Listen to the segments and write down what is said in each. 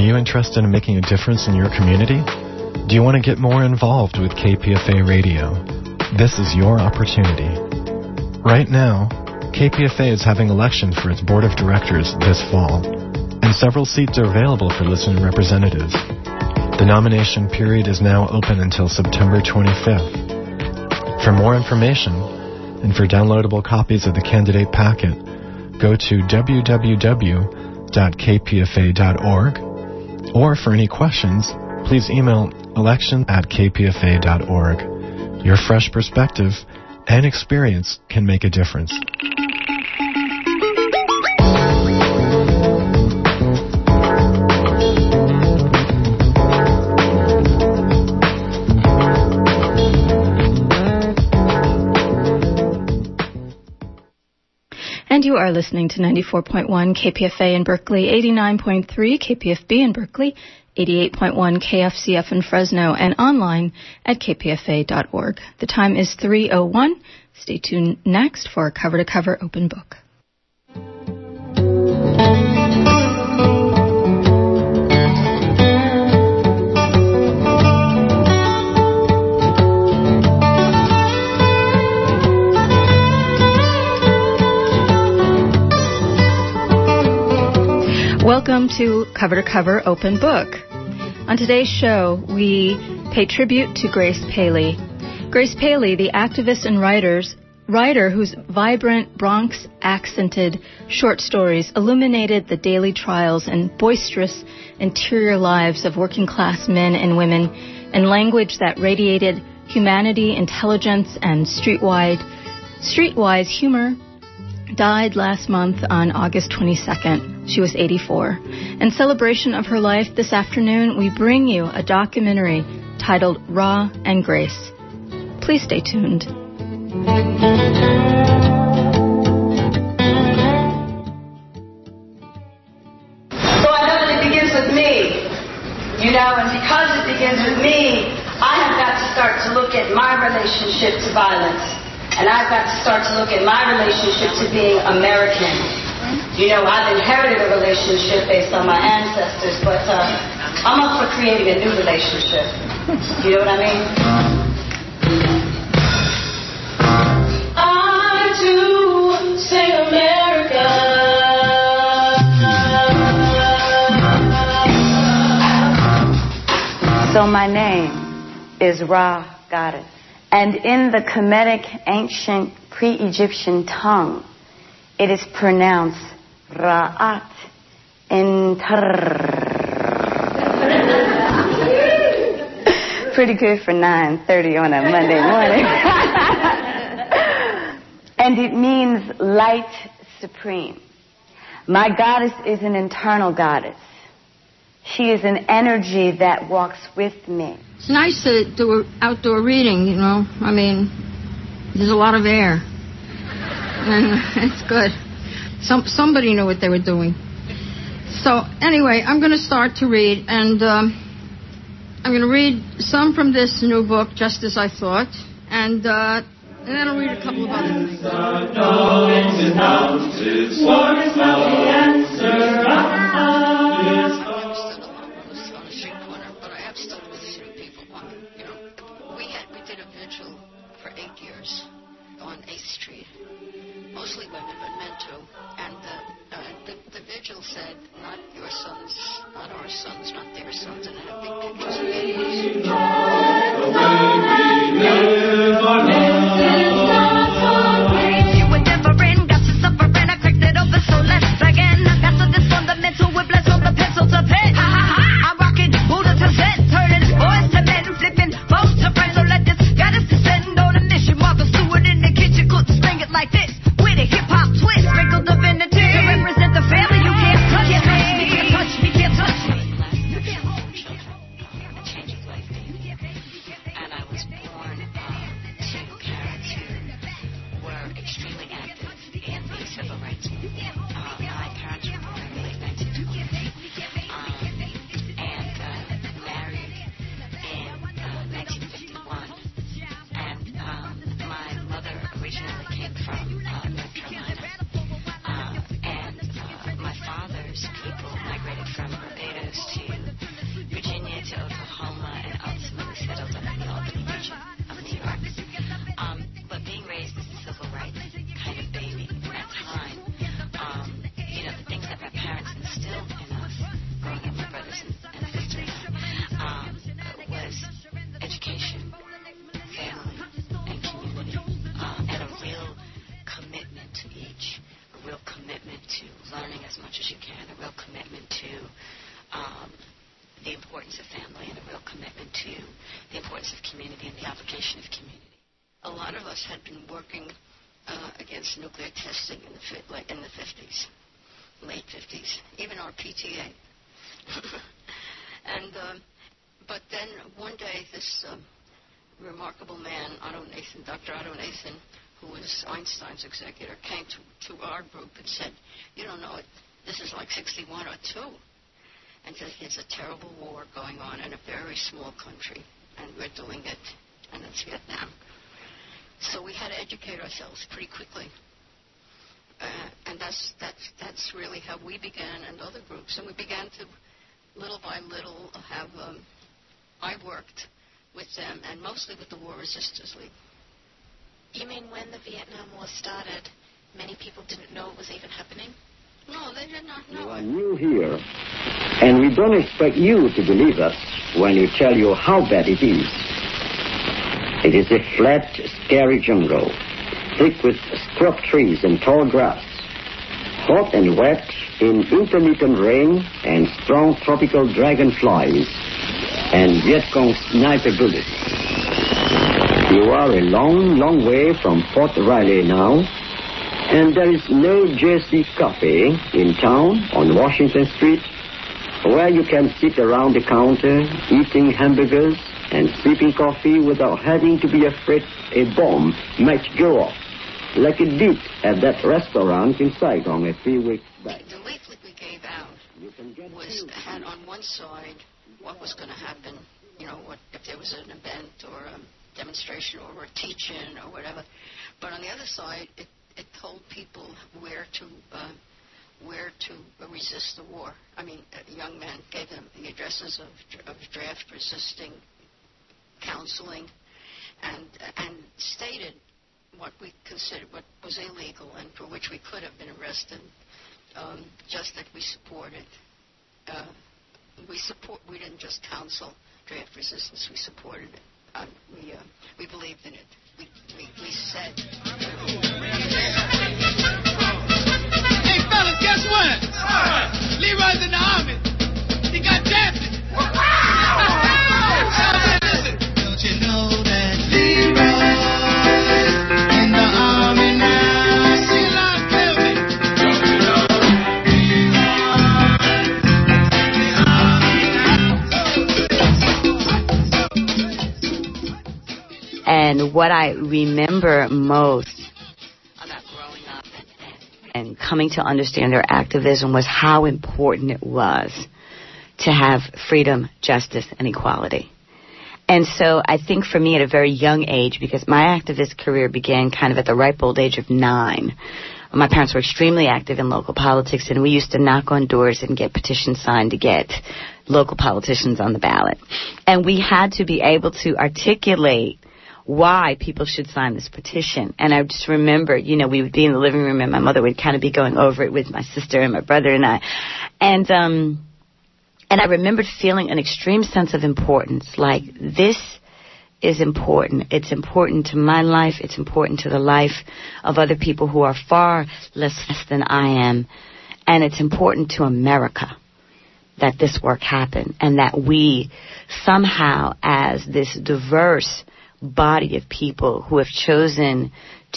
you interested in making a difference in your community? Do you want to get more involved with KPFA Radio? This is your opportunity. Right now, KPFA is having elections for its board of directors this fall, and several seats are available for listener representatives. The nomination period is now open until September 25th. For more information and for downloadable copies of the candidate packet, go to www.kpfa.org or for any questions, please email election at kpfa.org. Your fresh perspective and experience can make a difference. And you are listening to 94.1 KPFA in Berkeley, 89.3 KPFB in Berkeley, 88.1 KFCF in Fresno, and online at kpfa.org. The time is 3.01. Stay tuned next for cover to cover open book. Welcome to Cover to Cover Open Book. On today's show, we pay tribute to Grace Paley. Grace Paley, the activist and writers, writer whose vibrant Bronx accented short stories illuminated the daily trials and boisterous interior lives of working class men and women in language that radiated humanity, intelligence, and streetwide, streetwise humor, died last month on August 22nd. She was 84. In celebration of her life this afternoon, we bring you a documentary titled Rha and Grace. Please stay tuned. So I know that it begins with me, you know, and because it begins with me, I have got to start to look at my relationship to violence. And I've got to start to look at my relationship to being American. You know, I've inherited a relationship based on my ancestors, but uh, I'm up for creating a new relationship. You know what I mean? I do sing America. So my name is Rha Goddess. And in the Kemetic ancient pre-Egyptian tongue, it is pronounced Ra'at Intar. Pretty good for 9.30 on a Monday morning. and it means light supreme. My goddess is an internal goddess. She is an energy that walks with me. It's nice to do outdoor reading, you know. I mean, there's a lot of air. And it's good. Some, somebody knew what they were doing. So, anyway, I'm going to start to read, and um, I'm going to read some from this new book, Just As I Thought, and, uh, and then I'll read a couple of other things. Had been working uh, against nuclear testing in the fi- in the 50s, late 50s, even our PTA. and um, but then one day, this um, remarkable man, Otto Nathan, Dr. Otto Nathan, who was Einstein's executor, came to, to our group and said, "You don't know it. This is like 61 or 2." And said, "It's a terrible war going on in a very small country, and we're doing it, and it's Vietnam." So we had to educate ourselves pretty quickly. Uh, and that's, that's, that's really how we began and other groups. And we began to, little by little, have, um, I worked with them and mostly with the War Resisters League. You mean when the Vietnam War started, many people didn't know it was even happening? No, they did not know. You are new here, and we don't expect you to believe us when we tell you how bad it is. It is a flat, scary jungle, thick with scrub trees and tall grass, hot and wet in intermittent rain and strong tropical dragonflies and Viet Cong sniper bullets. You are a long, long way from Fort Riley now, and there is no JC Cafe in town on Washington Street where you can sit around the counter eating hamburgers and sipping coffee without having to be afraid a bomb might go off, like it did at that restaurant in Saigon a few weeks back. The leaflet we gave out was had on one side what was going to happen, you know, what if there was an event or a demonstration or a teach-in or whatever. But on the other side, it, it told people where to uh, where to resist the war. I mean, young men gave them the addresses of, of draft resisting counseling, and and stated what we considered what was illegal and for which we could have been arrested. Um, just that we supported. Uh, we support. We didn't just counsel draft resistance. We supported it. Uh, we uh, we believed in it. We we, we said. Hey, fellas, guess what? Leroy's in the army. And what I remember most about growing up and, and coming to understand their activism was how important it was to have freedom, justice, and equality. And so I think for me at a very young age, because my activist career began kind of at the ripe old age of nine, my parents were extremely active in local politics, and we used to knock on doors and get petitions signed to get local politicians on the ballot. And we had to be able to articulate why people should sign this petition. And I just remember, you know, we would be in the living room and my mother would kind of be going over it with my sister and my brother and I. And, um, and I remembered feeling an extreme sense of importance, like this is important. It's important to my life. It's important to the life of other people who are far less than I am. And it's important to America that this work happen and that we somehow as this diverse body of people who have chosen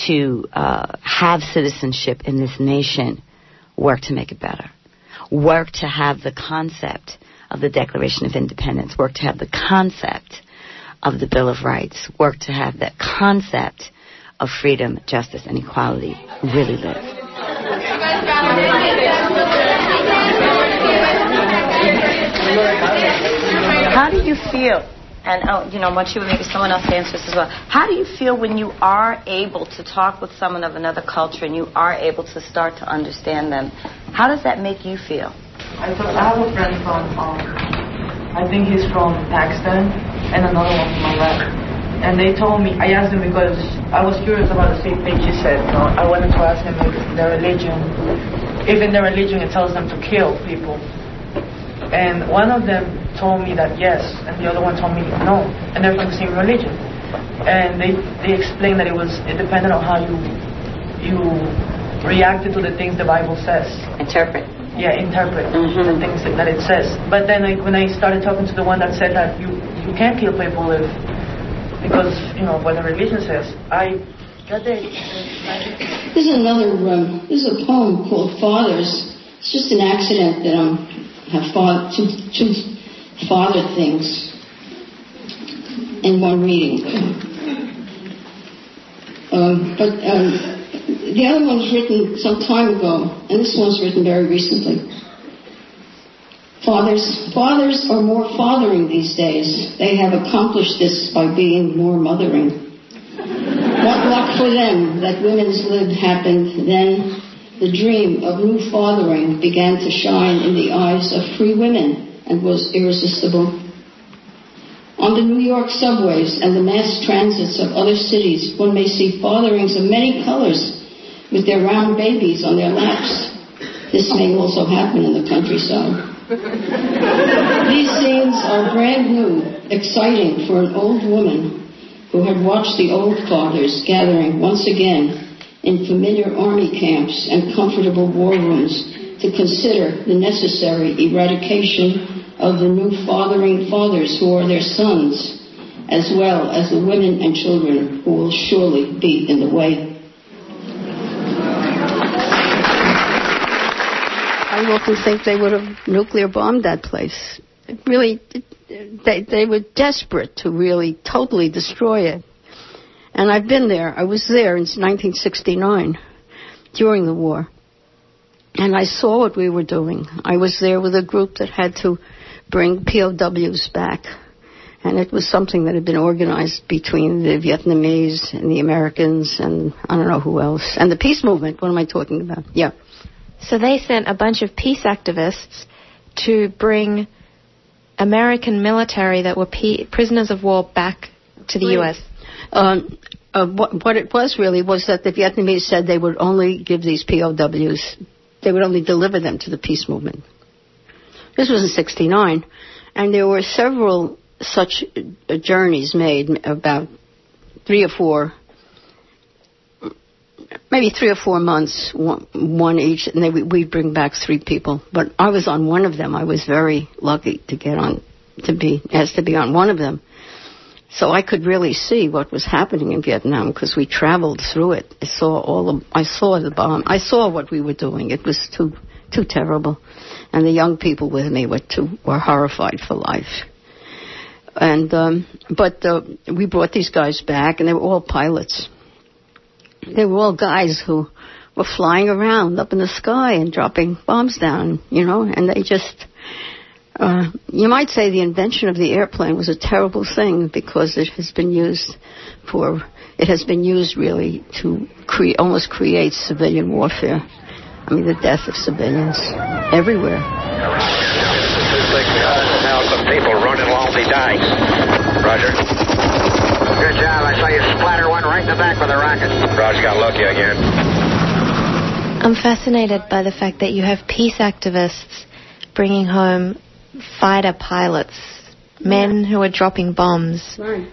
to uh, have citizenship in this nation work to make it better. Work to have the concept of the Declaration of Independence. Work to have the concept of the Bill of Rights. Work to have that concept of freedom, justice, and equality really live. How do you feel? And oh, you know, want you maybe someone else to answer this as well. How do you feel when you are able to talk with someone of another culture and you are able to start to understand them? How does that make you feel? I, have a friend from, um, I think he's from Pakistan, and another one from Iraq. And they told me, I asked them because I was curious about the same thing he said. You know, I wanted to ask them if their religion, if in their religion it tells them to kill people. And one of them told me that yes, and the other one told me no, and they're from the same religion. And they they explained that it was it depended on how you you reacted to the things the Bible says. Interpret. yeah interpret the things that, that it says. But then like, when I started talking to the one that said that you you can't kill people if because you know what the religion says, I got the. This is another. Um, this is a poem called Fathers. It's just an accident that I'm have fa- two, two father things in one reading. Um, but um, the other one was written some time ago, and this one's written very recently. Fathers, fathers are more fathering these days. They have accomplished this by being more mothering. What luck for them that women's lib happened then. The dream of new fathering began to shine in the eyes of free women and was irresistible. On the New York subways and the mass transits of other cities, one may see fatherings of many colors with their round babies on their laps. This may also happen in the countryside. These scenes are brand new, exciting for an old woman who had watched the old fathers gathering once again in familiar army camps and comfortable war rooms to consider the necessary eradication of the new fathering fathers who are their sons, as well as the women and children who will surely be in the way. I often think they would have nuclear bombed that place. It really, they, they were desperate to really totally destroy it. And I've been there. I was there in 1969 during the war. And I saw what we were doing. I was there with a group that had to bring POWs back. And it was something that had been organized between the Vietnamese and the Americans and I don't know who else. And the peace movement. What am I talking about? Yeah. So they sent a bunch of peace activists to bring American military that were pe- prisoners of war back to the U.S. Um, uh, what, what it was really was that the Vietnamese said they would only give these POWs, they would only deliver them to the peace movement. This was in 69. And there were several such uh, journeys made, about three or four, maybe three or four months, one, each, and they, we'd bring back three people. But I was on one of them. I was very lucky to get on, to be, asked to be on one of them. So I could really see what was happening in Vietnam because we traveled through it. I saw all the, I saw the bomb. I saw what we were doing. It was too, too terrible. And the young people with me were too, were horrified for life. And, um, but, uh, we brought these guys back and they were all pilots. They were all guys who were flying around up in the sky and dropping bombs down, you know, and they just, uh, you might say the invention of the airplane was a terrible thing because it has been used for, it has been used really to create, almost create civilian warfare. I mean, the death of civilians everywhere. Now some people running along the dikes. Roger. Good job. I saw you splatter one right in the back with a rocket. Roger got lucky again. I'm fascinated by the fact that you have peace activists bringing home fighter pilots, men who are dropping bombs. Right.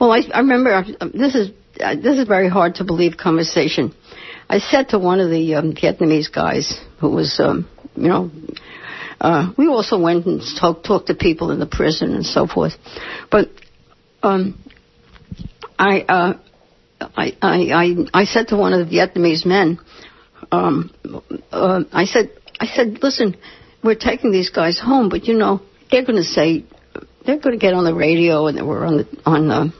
Well, I, I remember uh, this is uh, this is very hard to believe conversation. I said to one of the um, Vietnamese guys who was, um, you know, uh, we also went and talked talked to people in the prison and so forth, but um, I, uh, I, I I I said to one of the Vietnamese men, um, uh, I said I said, listen, we're taking these guys home, but you know they're going to say they're going to get on the radio and we're on the on the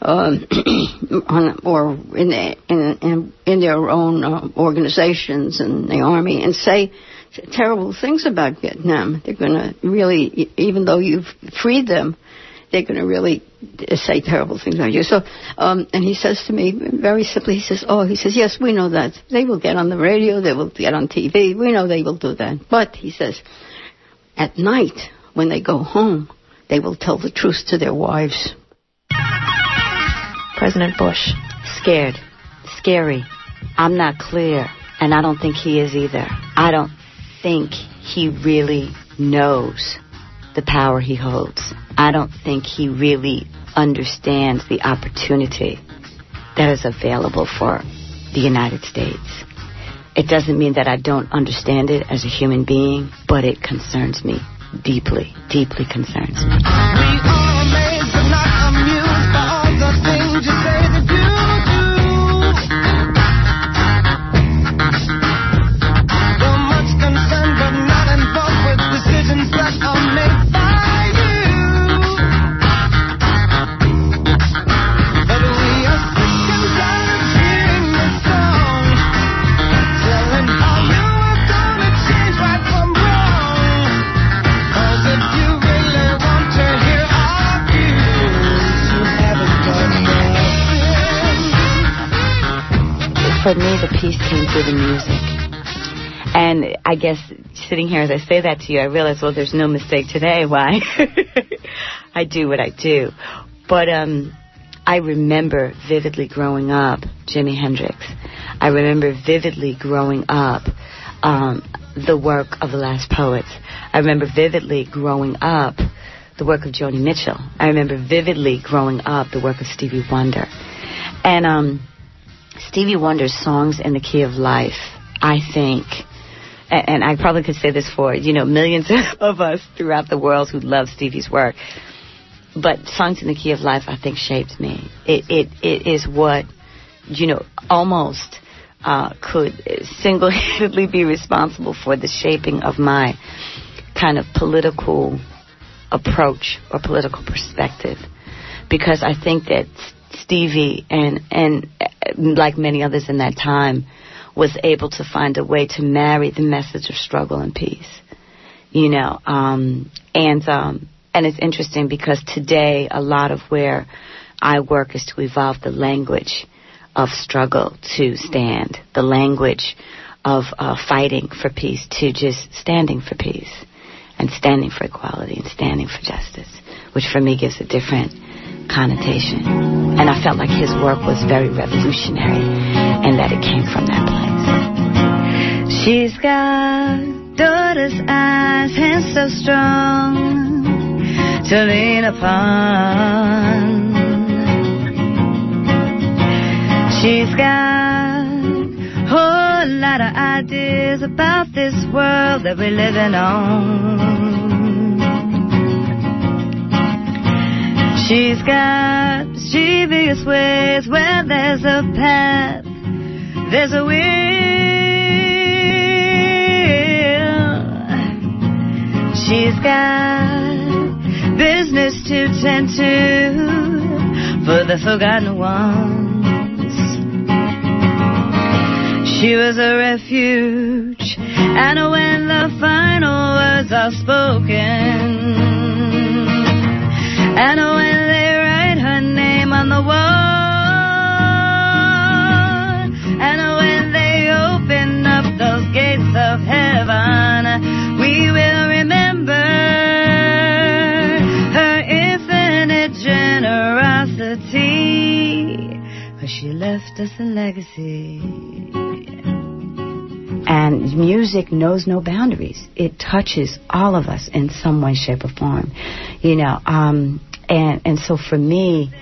um, on, or in, the, in, in, in their own uh, organizations and the army and say terrible things about Vietnam. They're going to really, even though you've freed them, they're going to really say terrible things about you. So, um, and he says to me very simply, he says, "Oh, he says, yes, we know that. They will get on the radio, they will get on TV. We know they will do that. But he says, at night when they go home, they will tell the truth to their wives." President Bush. Scared. Scary. I'm not clear, and I don't think he is either. I don't think he really knows the power he holds. I don't think he really understands the opportunity that is available for the United States. It doesn't mean that I don't understand it as a human being, but it concerns me deeply, deeply concerns me. For me, the peace came through the music. And I guess sitting here as I say that to you, I realize, well, there's no mistake today why I do what I do. But um, I remember vividly growing up Jimi Hendrix. I remember vividly growing up um, the work of the Last Poets. I remember vividly growing up the work of Joni Mitchell. I remember vividly growing up the work of Stevie Wonder. And um, Stevie Wonder's songs in the key of life, I think, and I probably could say this for, you know, millions of us throughout the world who love Stevie's work. But songs in the key of life, I think, shaped me. It it it is what, you know, almost uh, could single-handedly be responsible for the shaping of my kind of political approach or political perspective, because I think that Stevie and and uh, like many others in that time was able to find a way to marry the message of struggle and peace. You know, um, and um, and it's interesting because today a lot of where I work is to evolve the language of struggle to stand, the language of uh, fighting for peace to just standing for peace and standing for equality and standing for justice, which for me gives a different connotation. And I felt like his work was very revolutionary and that it came from that place. She's got daughter's eyes, hands so strong to lean upon. She's got a whole lot of ideas about this world that we're living on. She's got mischievous ways where there's a path, there's a will. She's got business to tend to for the forgotten ones. She was a refuge, and when the final words are spoken, and when on the wall, and when they open up those gates of heaven, we will remember her infinite generosity, for she left us a legacy. And music knows no boundaries. It touches all of us in some way, shape, or form. You know, um, and and so for me,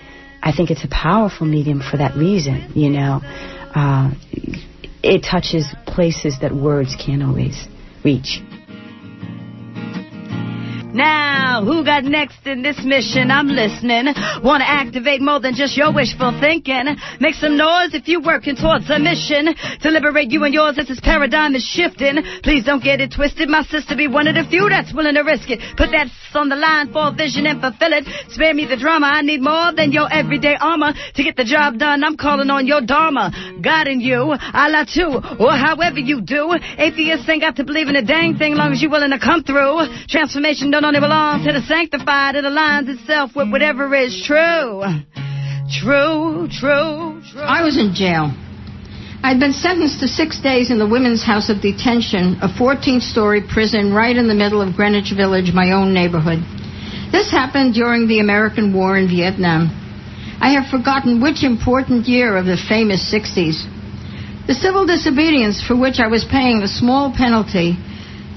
I think it's a powerful medium for that reason. You know, uh, it touches places that words can't always reach. Now, who got next in this mission? I'm listening. Want to activate more than just your wishful thinking. Make some noise if you're working towards a mission to liberate you and yours as this paradigm is shifting. Please don't get it twisted. My sister be one of the few that's willing to risk it. Put that on the line for a vision and fulfill it. Spare me the drama. I need more than your everyday armor to get the job done. I'm calling on your dharma, God guiding you, a la too, or however you do. Atheists ain't got to believe in a dang thing long as you're willing to come through. Transformation don't only belong to the sanctified. It aligns itself with whatever is true. True, true, true. I was in jail. I'd been sentenced to six days in the Women's House of Detention, a 14 story prison right in the middle of Greenwich Village, my own neighborhood. This happened during the American War in Vietnam. I have forgotten which important year of the famous 60s. The civil disobedience for which I was paying a small penalty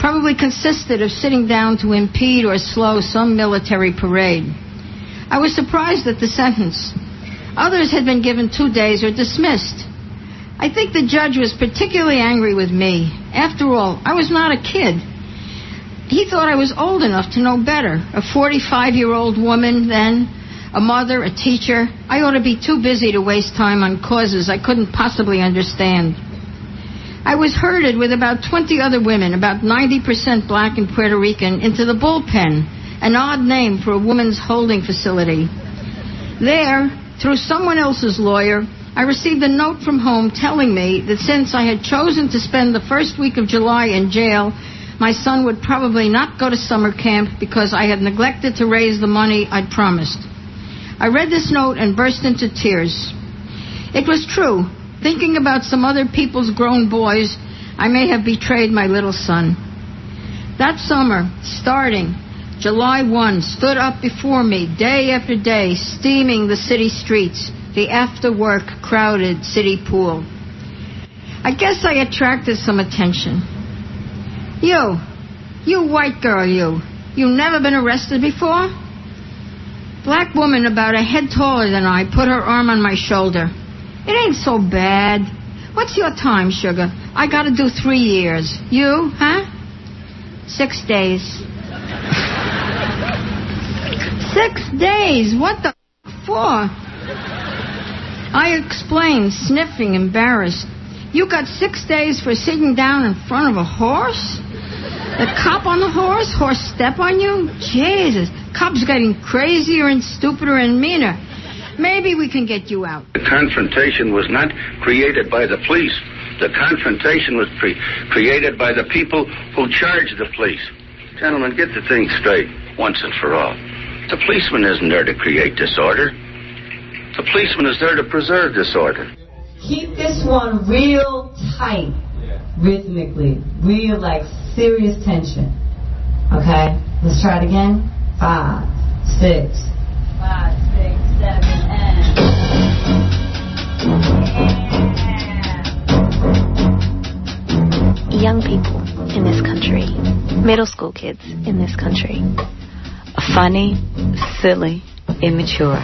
probably consisted of sitting down to impede or slow some military parade. I was surprised at the sentence. Others had been given two days or dismissed. I think the judge was particularly angry with me. After all, I was not a kid. He thought I was old enough to know better. A 45 year old woman then, a mother, a teacher. I ought to be too busy to waste time on causes I couldn't possibly understand. I was herded with about 20 other women, about 90% black and Puerto Rican, into the bullpen, an odd name for a woman's holding facility. There, through someone else's lawyer, I received a note from home telling me that since I had chosen to spend the first week of July in jail, my son would probably not go to summer camp because I had neglected to raise the money I'd promised. I read this note and burst into tears. It was true. Thinking about some other people's grown boys, I may have betrayed my little son. That summer, starting July 1, stood up before me day after day, steaming the city streets, the after work crowded city pool. I guess I attracted some attention. You, you white girl, you, you never been arrested before? Black woman about a head taller than I put her arm on my shoulder. It ain't so bad. What's your time, sugar? I gotta do three years. You, huh? Six days. Six days? What the for? I explained, sniffing, embarrassed. You got six days for sitting down in front of a horse? The cop on the horse? Horse step on you? Jesus. Cop's getting crazier and stupider and meaner. Maybe we can get you out. The confrontation was not created by the police. The confrontation was pre- created by the people who charged the police. Gentlemen, get the thing straight once and for all. The policeman isn't there to create disorder. The policeman is there to preserve disorder. Keep this one real tight, rhythmically, real like serious tension. Okay, let's try it again. Five, six. Young people in this country, middle school kids in this country. Funny, silly, immature,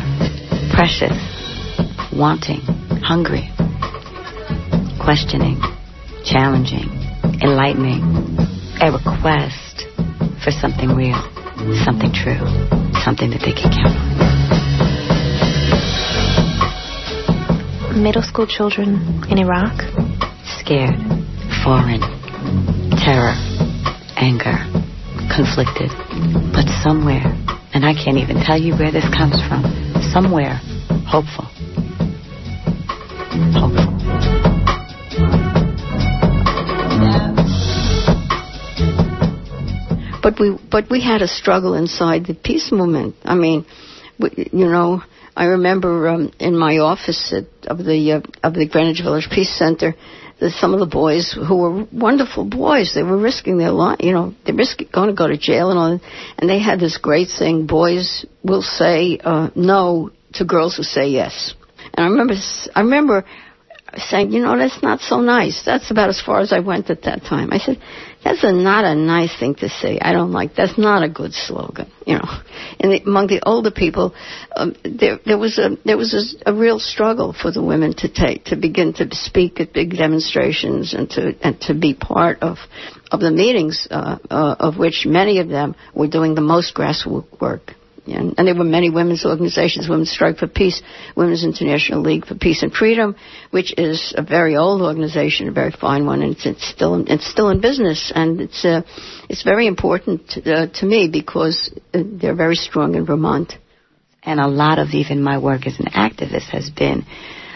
precious, wanting, hungry, questioning, challenging, enlightening, a request for something real, something true, something that they can count on. Middle school children in Iraq. Scared, foreign, terror, anger, conflicted, but somewhere, and I can't even tell you where this comes from, somewhere, hopeful. Hopeful. But we, but we had a struggle inside the peace movement. I mean, we, you know, I remember um, in my office at, of the uh, of the Greenwich Village Peace Center, some of the boys who were wonderful boys, they were risking their life. You know, they're risking going to go to jail and all. And they had this great thing: boys will say uh, no to girls who say yes. And I remember, I remember saying, you know, that's not so nice. That's about as far as I went at that time. I said, that's a, not a nice thing to say. I don't like. That's not a good slogan. You know, and the, among the older people, um, there there was a there was a, a real struggle for the women to take to begin to speak at big demonstrations and to and to be part of of the meetings, uh, uh, of which many of them were doing the most grassroots work. And, and there were many women's organizations, Women's Strike for Peace, Women's International League for Peace and Freedom, which is a very old organization, a very fine one, and it's, it's still in, it's still in business, and it's uh, it's very important uh, to me because uh, they're very strong in Vermont. And a lot of even my work as an activist has been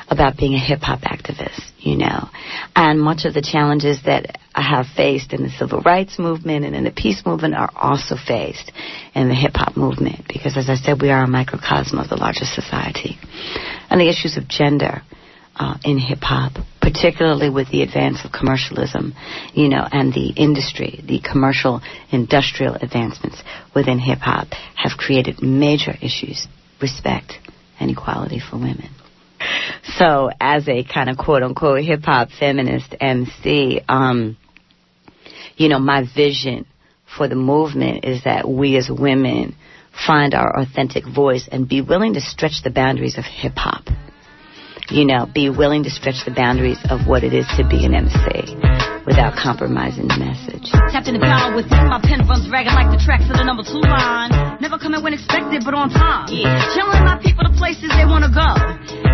about being a hip hop activist, you know. And much of the challenges that I have faced in the civil rights movement and in the peace movement are also faced in the hip hop movement because, as I said, we are a microcosm of the larger society. And the issues of gender uh, in hip hop, particularly with the advance of commercialism, you know, and the industry, the commercial industrial advancements within hip hop have created major issues, respect and equality for women. So, as a kind of quote unquote hip hop feminist MC, um, you know, my vision for the movement is that we as women find our authentic voice and be willing to stretch the boundaries of hip hop you know, be willing to stretch the boundaries of what it is to be an MC without compromising the message. Tapped the power within my pen runs ragged like the tracks of the number two line. Never coming when expected, but on time. Yeah. Chilling my people to places they wanna go.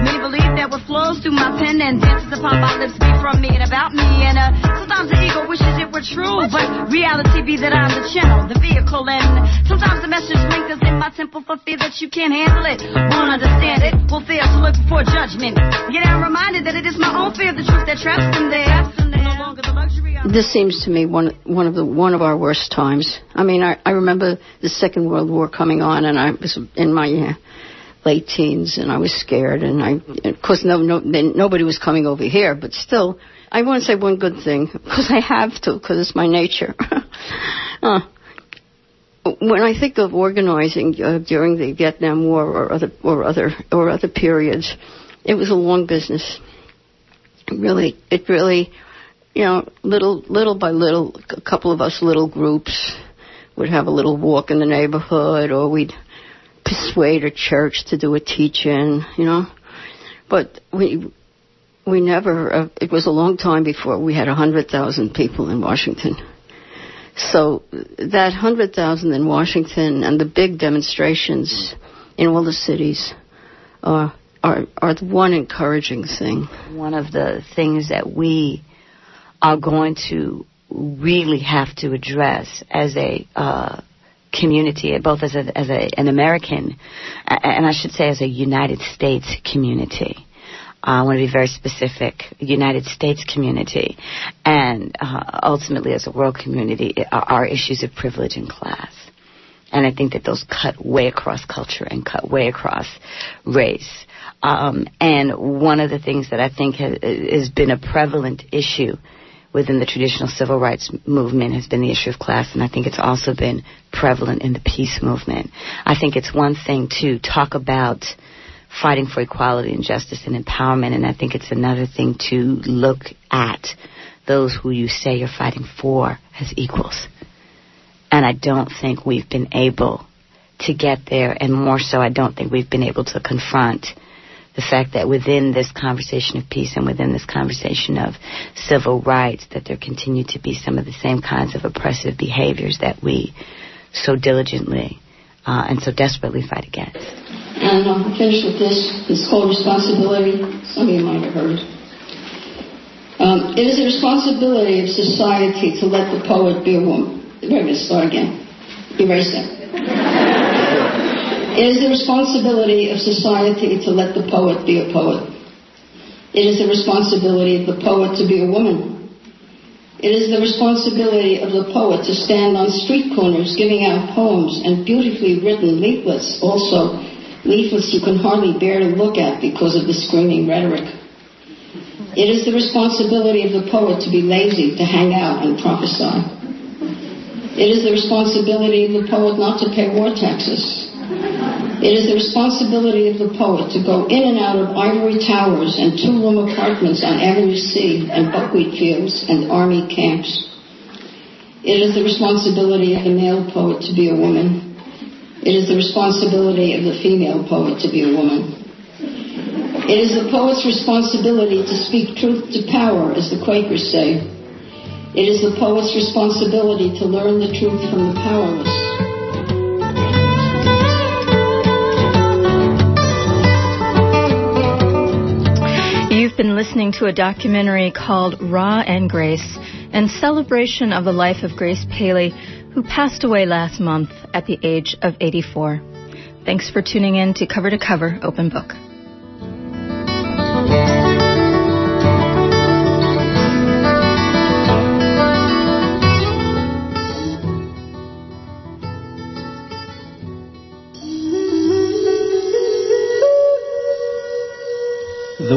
Many believe that what flows through my pen and dances upon my lips be from me and about me. And uh, sometimes the ego wishes it were true, but reality be that I'm the channel, the vehicle, and sometimes the message lingers in my temple for fear that you can't handle it. Won't understand it, will fail to look before judgment. Yet I'm reminded that it is my own fear of the truth that traps them there. No longer the luxury of This seems to me one one of the one of our worst times. I mean, I, I remember the Second World War coming on, and I was in my uh, late teens, and I was scared, and I, of course, no, no, nobody was coming over here, but still, I want to say one good thing because I have to, because it's my nature. uh, when I think of organizing uh, during the Vietnam War or other or other or other periods, it was a long business. Really, it really, you know, little little by little, a couple of us little groups would have a little walk in the neighborhood, or we'd persuade a church to do a teach-in, you know. But we we never. Uh, it was a long time before we had a hundred thousand people in Washington. So that hundred thousand in Washington and the big demonstrations in all the cities are are are the one encouraging thing. One of the things that we are going to really have to address as a uh, community, both as a, as a, an American and I should say as a United States community. I want to be very specific, United States community, and uh, ultimately as a world community, are, are issues of privilege and class. And I think that those cut way across culture and cut way across race. Um, and one of the things that I think has, has been a prevalent issue within the traditional civil rights movement has been the issue of class, and I think it's also been prevalent in the peace movement. I think it's one thing to talk about fighting for equality and justice and empowerment, and I think it's another thing to look at those who you say you're fighting for as equals. And I don't think we've been able to get there, and more so, I don't think we've been able to confront the fact that within this conversation of peace and within this conversation of civil rights, that there continue to be some of the same kinds of oppressive behaviors that we so diligently uh, and so desperately fight against. And I'll finish with this. It's called responsibility. Some of you might have heard. Um, it is a responsibility of society to let the poet be a woman. Wait a minute, start again. Erase that. It is the responsibility of society to let the poet be a poet. It is the responsibility of the poet to be a woman. It is the responsibility of the poet to stand on street corners giving out poems and beautifully written leaflets, also leaflets you can hardly bear to look at because of the screaming rhetoric. It is the responsibility of the poet to be lazy, to hang out and prophesy. It is the responsibility of the poet not to pay war taxes. It is the responsibility of the poet to go in and out of ivory towers and two-room apartments on Avenue C and buckwheat fields and army camps. It is the responsibility of the male poet to be a woman. It is the responsibility of the female poet to be a woman. It is the poet's responsibility to speak truth to power, as the Quakers say. It is the poet's responsibility to learn the truth from the powerless. You've been listening to a documentary called Rha and Grace in celebration of the life of Grace Paley, who passed away last month at the age of 84. Thanks for tuning in to Cover to Cover Open Book.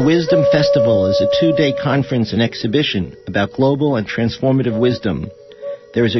Wisdom Festival is a two day conference and exhibition about global and transformative wisdom. There is a